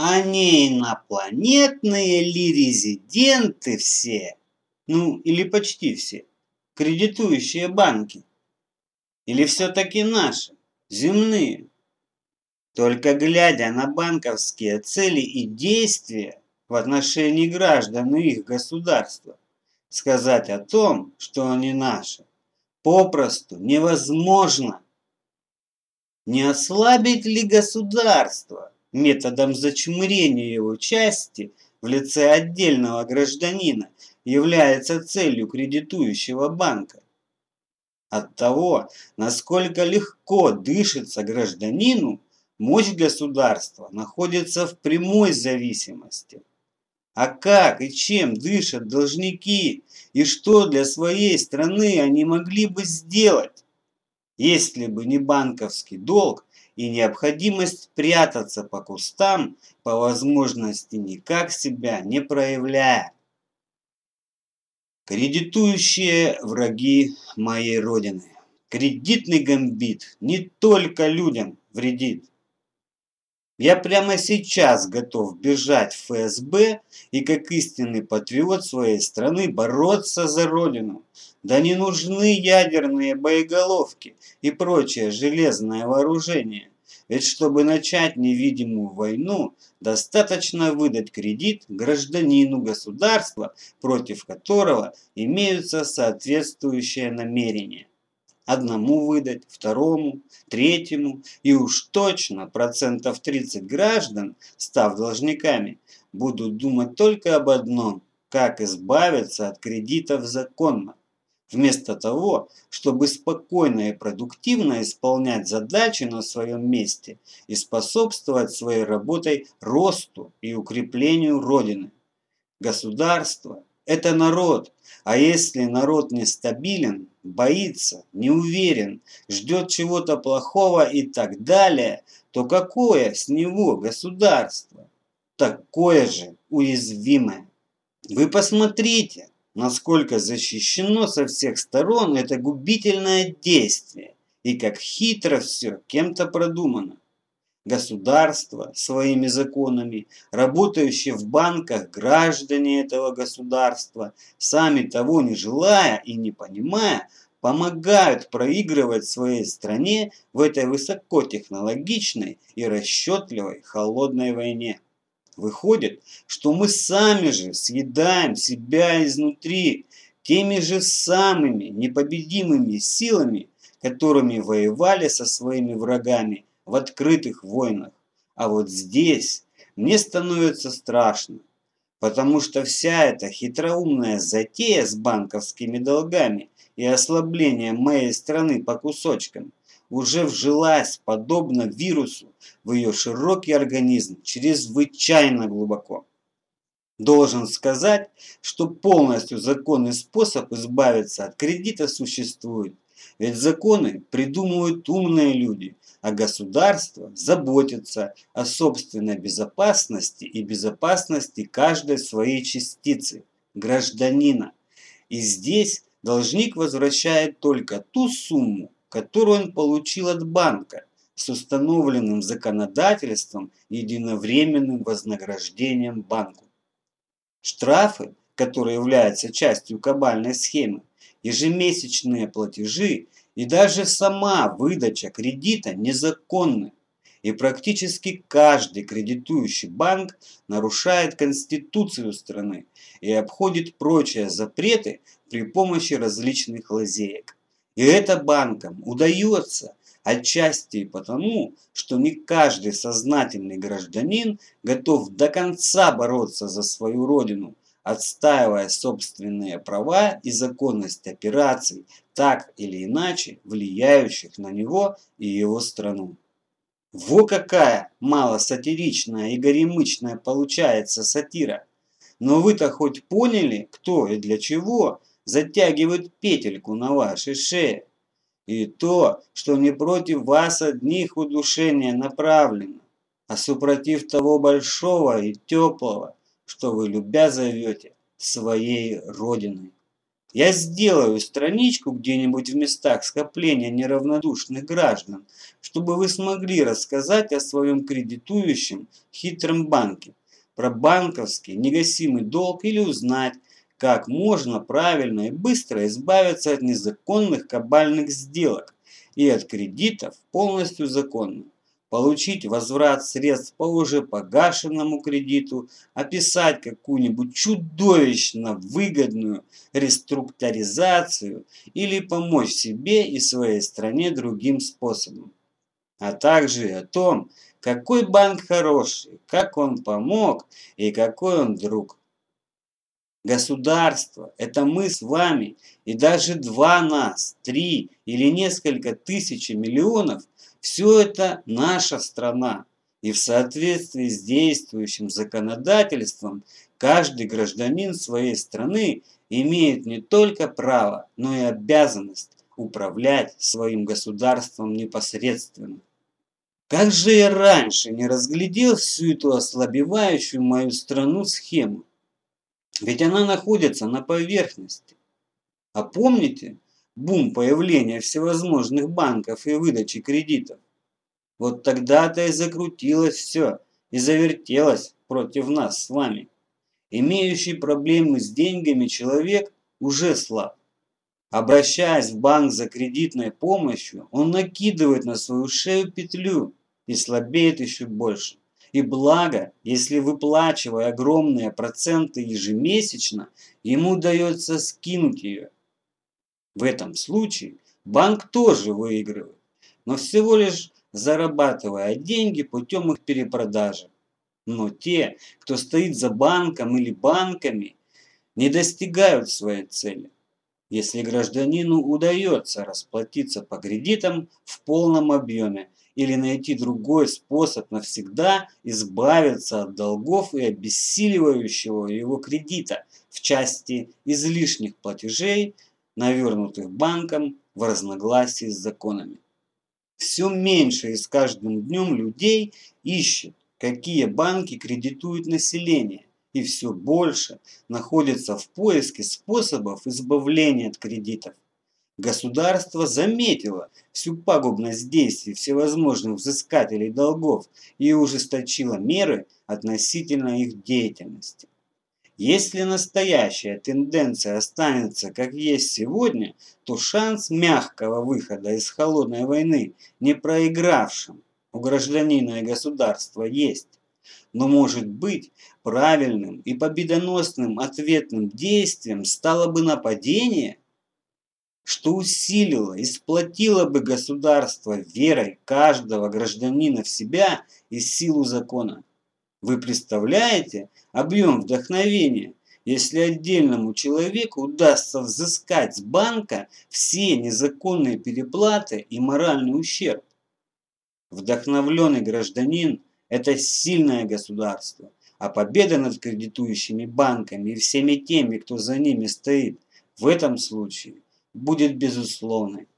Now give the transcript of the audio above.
А не инопланетные ли резиденты все, ну или почти все, кредитующие банки? Или все-таки наши, земные? Только глядя на банковские цели и действия в отношении граждан и их государства, сказать о том, что они наши, попросту невозможно. Не ослабить ли государство методом зачмырения его части в лице отдельного гражданина является целью кредитующего банка? От того, насколько легко дышится гражданину, мощь государства находится в прямой зависимости. А как и чем дышат должники, и что для своей страны они могли бы сделать, если бы не банковский долг и необходимость прятаться по кустам, по возможности никак себя не проявляя. Кредитующие враги моей Родины. Кредитный гамбит не только людям вредит. Я прямо сейчас готов бежать в ФСБ и как истинный патриот своей страны бороться за Родину. Да не нужны ядерные боеголовки и прочее железное вооружение. Ведь чтобы начать невидимую войну, достаточно выдать кредит гражданину государства, против которого имеются соответствующие намерения одному выдать, второму, третьему, и уж точно процентов 30 граждан, став должниками, будут думать только об одном – как избавиться от кредитов законно, вместо того, чтобы спокойно и продуктивно исполнять задачи на своем месте и способствовать своей работой росту и укреплению Родины. Государство – это народ, а если народ нестабилен, боится, не уверен, ждет чего-то плохого и так далее, то какое с него государство? Такое же уязвимое. Вы посмотрите, насколько защищено со всех сторон это губительное действие и как хитро все кем-то продумано государство своими законами, работающие в банках граждане этого государства, сами того не желая и не понимая, помогают проигрывать своей стране в этой высокотехнологичной и расчетливой холодной войне. Выходит, что мы сами же съедаем себя изнутри теми же самыми непобедимыми силами, которыми воевали со своими врагами в открытых войнах. А вот здесь мне становится страшно, потому что вся эта хитроумная затея с банковскими долгами и ослаблением моей страны по кусочкам уже вжилась, подобно вирусу, в ее широкий организм чрезвычайно глубоко. Должен сказать, что полностью законный способ избавиться от кредита существует, ведь законы придумывают умные люди, а государство заботится о собственной безопасности и безопасности каждой своей частицы, гражданина. И здесь должник возвращает только ту сумму, которую он получил от банка с установленным законодательством единовременным вознаграждением банку. Штрафы, которые являются частью кабальной схемы, ежемесячные платежи и даже сама выдача кредита незаконны. И практически каждый кредитующий банк нарушает конституцию страны и обходит прочие запреты при помощи различных лазеек. И это банкам удается отчасти потому, что не каждый сознательный гражданин готов до конца бороться за свою родину – отстаивая собственные права и законность операций, так или иначе влияющих на него и его страну. Во какая малосатиричная и горемычная получается сатира! Но вы-то хоть поняли, кто и для чего затягивает петельку на вашей шее? И то, что не против вас одних удушения направлено, а супротив того большого и теплого, что вы любя зовете своей родиной. Я сделаю страничку где-нибудь в местах скопления неравнодушных граждан, чтобы вы смогли рассказать о своем кредитующем хитром банке, про банковский негасимый долг или узнать, как можно правильно и быстро избавиться от незаконных кабальных сделок и от кредитов полностью законно получить возврат средств по уже погашенному кредиту, описать какую-нибудь чудовищно выгодную реструктуризацию или помочь себе и своей стране другим способом. А также о том, какой банк хороший, как он помог и какой он друг. Государство – это мы с вами и даже два нас, три или несколько тысяч миллионов – все это наша страна, и в соответствии с действующим законодательством каждый гражданин своей страны имеет не только право, но и обязанность управлять своим государством непосредственно. Как же я раньше не разглядел всю эту ослабевающую мою страну схему? Ведь она находится на поверхности. А помните, бум появления всевозможных банков и выдачи кредитов. Вот тогда-то и закрутилось все, и завертелось против нас с вами. Имеющий проблемы с деньгами человек уже слаб. Обращаясь в банк за кредитной помощью, он накидывает на свою шею петлю и слабеет еще больше. И благо, если выплачивая огромные проценты ежемесячно, ему удается скинуть ее в этом случае банк тоже выигрывает, но всего лишь зарабатывая деньги путем их перепродажи. Но те, кто стоит за банком или банками, не достигают своей цели. Если гражданину удается расплатиться по кредитам в полном объеме или найти другой способ навсегда избавиться от долгов и обессиливающего его кредита в части излишних платежей – навернутых банком в разногласии с законами. Все меньше и с каждым днем людей ищет, какие банки кредитуют население, и все больше находится в поиске способов избавления от кредитов. Государство заметило всю пагубность действий всевозможных взыскателей долгов и ужесточило меры относительно их деятельности. Если настоящая тенденция останется как есть сегодня, то шанс мягкого выхода из холодной войны, не проигравшим у гражданина и государства, есть. Но может быть правильным и победоносным ответным действием стало бы нападение, что усилило и сплотило бы государство верой каждого гражданина в себя и силу закона. Вы представляете объем вдохновения, если отдельному человеку удастся взыскать с банка все незаконные переплаты и моральный ущерб? Вдохновленный гражданин – это сильное государство, а победа над кредитующими банками и всеми теми, кто за ними стоит, в этом случае будет безусловной.